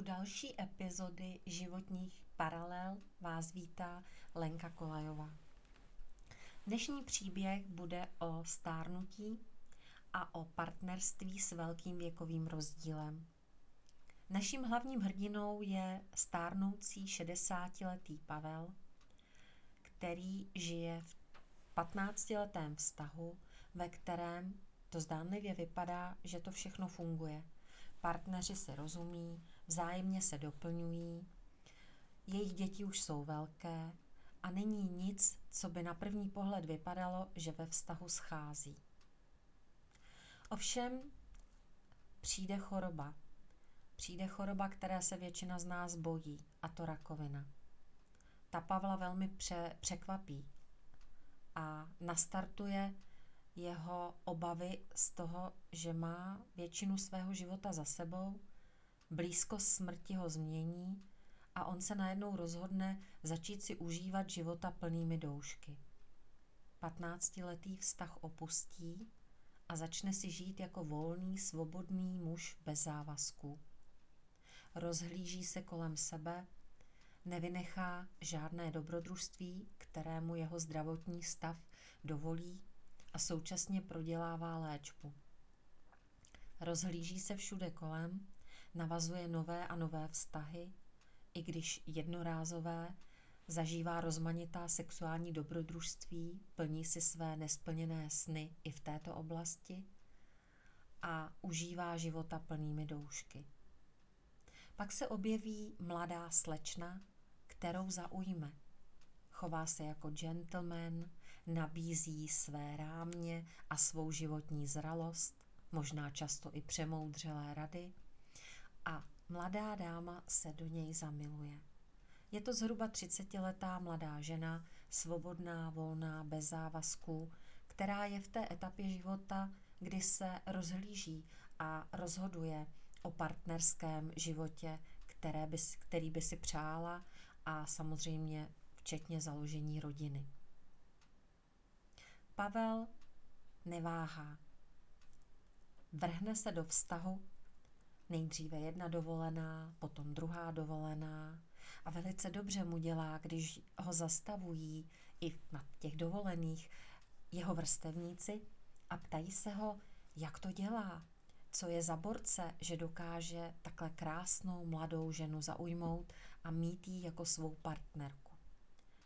U další epizody životních paralel vás vítá Lenka Kolajová. Dnešní příběh bude o stárnutí a o partnerství s velkým věkovým rozdílem. Naším hlavním hrdinou je stárnoucí 60-letý Pavel, který žije v 15-letém vztahu, ve kterém to zdánlivě vypadá, že to všechno funguje. Partneři se rozumí, vzájemně se doplňují, jejich děti už jsou velké a není nic, co by na první pohled vypadalo, že ve vztahu schází. Ovšem přijde choroba. Přijde choroba, které se většina z nás bojí, a to rakovina. Ta Pavla velmi pře- překvapí a nastartuje jeho obavy z toho, že má většinu svého života za sebou, blízko smrti ho změní a on se najednou rozhodne začít si užívat života plnými doušky. Patnáctiletý vztah opustí a začne si žít jako volný, svobodný muž bez závazků. Rozhlíží se kolem sebe, nevynechá žádné dobrodružství, kterému jeho zdravotní stav dovolí a současně prodělává léčbu. Rozhlíží se všude kolem, navazuje nové a nové vztahy, i když jednorázové, zažívá rozmanitá sexuální dobrodružství, plní si své nesplněné sny i v této oblasti a užívá života plnými doušky. Pak se objeví mladá slečna, kterou zaujme. Chová se jako gentleman, nabízí své rámě a svou životní zralost, možná často i přemoudřelé rady a mladá dáma se do něj zamiluje. Je to zhruba 30-letá mladá žena, svobodná, volná, bez závazků, která je v té etapě života, kdy se rozhlíží a rozhoduje o partnerském životě, které by, který by si přála a samozřejmě včetně založení rodiny. Pavel neváhá. Vrhne se do vztahu, nejdříve jedna dovolená, potom druhá dovolená a velice dobře mu dělá, když ho zastavují i na těch dovolených jeho vrstevníci a ptají se ho, jak to dělá, co je za borce, že dokáže takhle krásnou mladou ženu zaujmout a mít ji jako svou partnerku.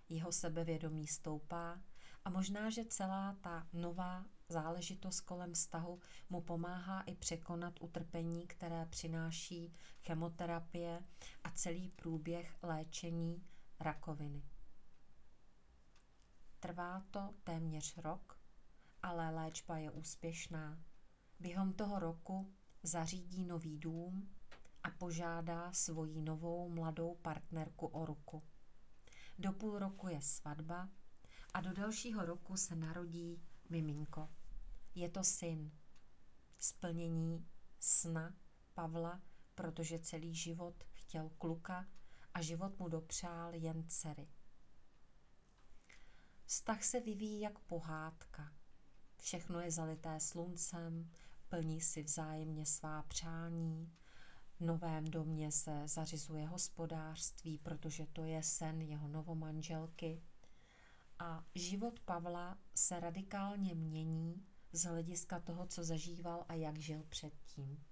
Jeho sebevědomí stoupá a možná, že celá ta nová záležitost kolem vztahu mu pomáhá i překonat utrpení, které přináší chemoterapie a celý průběh léčení rakoviny. Trvá to téměř rok, ale léčba je úspěšná. Během toho roku zařídí nový dům a požádá svoji novou mladou partnerku o ruku. Do půl roku je svatba a do dalšího roku se narodí miminko. Je to syn. Splnění sna Pavla, protože celý život chtěl kluka a život mu dopřál jen dcery. Vztah se vyvíjí jak pohádka. Všechno je zalité sluncem, plní si vzájemně svá přání. V novém domě se zařizuje hospodářství, protože to je sen jeho novomanželky. A život Pavla se radikálně mění z hlediska toho, co zažíval a jak žil předtím.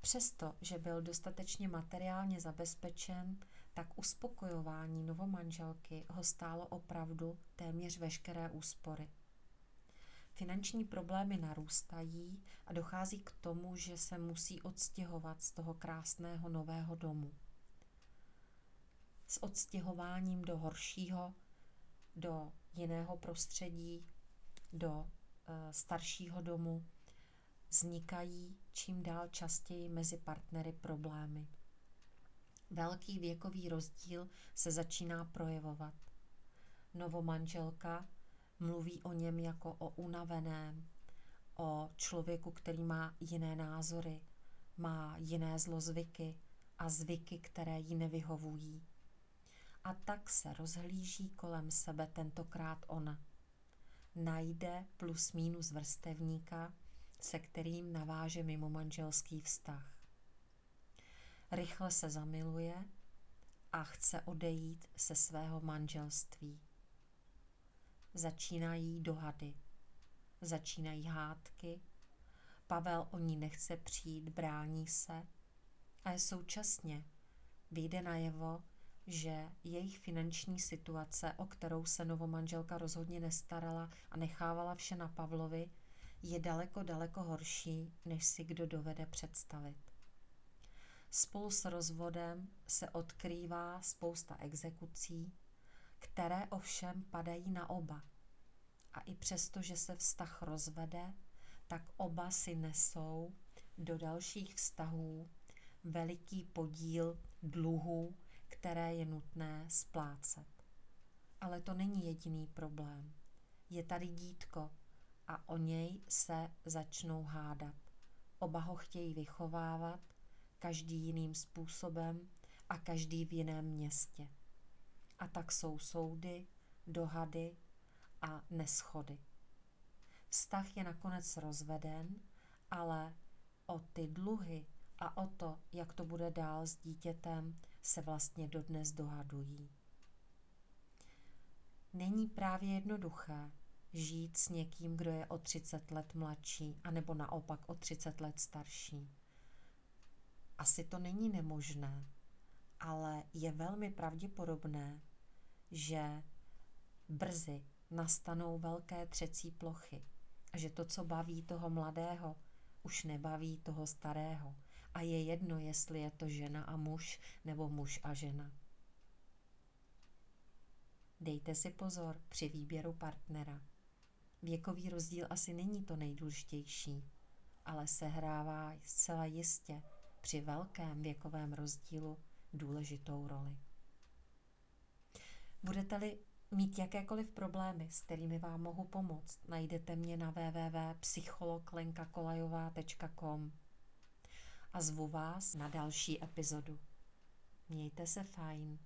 Přesto, že byl dostatečně materiálně zabezpečen, tak uspokojování novomanželky ho stálo opravdu téměř veškeré úspory. Finanční problémy narůstají a dochází k tomu, že se musí odstěhovat z toho krásného nového domu. S odstěhováním do horšího, do jiného prostředí, do e, staršího domu vznikají čím dál častěji mezi partnery problémy. Velký věkový rozdíl se začíná projevovat. Novomanželka mluví o něm jako o unaveném, o člověku, který má jiné názory, má jiné zlozvyky a zvyky, které jí nevyhovují. A tak se rozhlíží kolem sebe tentokrát ona. Najde plus minus vrstevníka, se kterým naváže mimo manželský vztah. rychle se zamiluje a chce odejít se svého manželství. Začínají dohady, začínají hádky, Pavel o ní nechce přijít, brání se, ale současně vyjde najevo, že jejich finanční situace, o kterou se novomanželka rozhodně nestarala a nechávala vše na Pavlovi, je daleko, daleko horší, než si kdo dovede představit. Spolu s rozvodem se odkrývá spousta exekucí, které ovšem padají na oba. A i přesto, že se vztah rozvede, tak oba si nesou do dalších vztahů veliký podíl dluhů, které je nutné splácet. Ale to není jediný problém. Je tady dítko a o něj se začnou hádat. Oba ho chtějí vychovávat, každý jiným způsobem a každý v jiném městě. A tak jsou soudy, dohady a neschody. Vztah je nakonec rozveden, ale o ty dluhy a o to, jak to bude dál s dítětem, se vlastně dodnes dohadují. Není právě jednoduché žít s někým, kdo je o 30 let mladší, anebo naopak o 30 let starší. Asi to není nemožné, ale je velmi pravděpodobné, že brzy nastanou velké třecí plochy a že to, co baví toho mladého, už nebaví toho starého a je jedno, jestli je to žena a muž nebo muž a žena. Dejte si pozor při výběru partnera. Věkový rozdíl asi není to nejdůležitější, ale sehrává zcela jistě při velkém věkovém rozdílu důležitou roli. Budete-li mít jakékoliv problémy, s kterými vám mohu pomoct, najdete mě na www.psychologlenkakolajová.com a zvu vás na další epizodu. Mějte se fajn.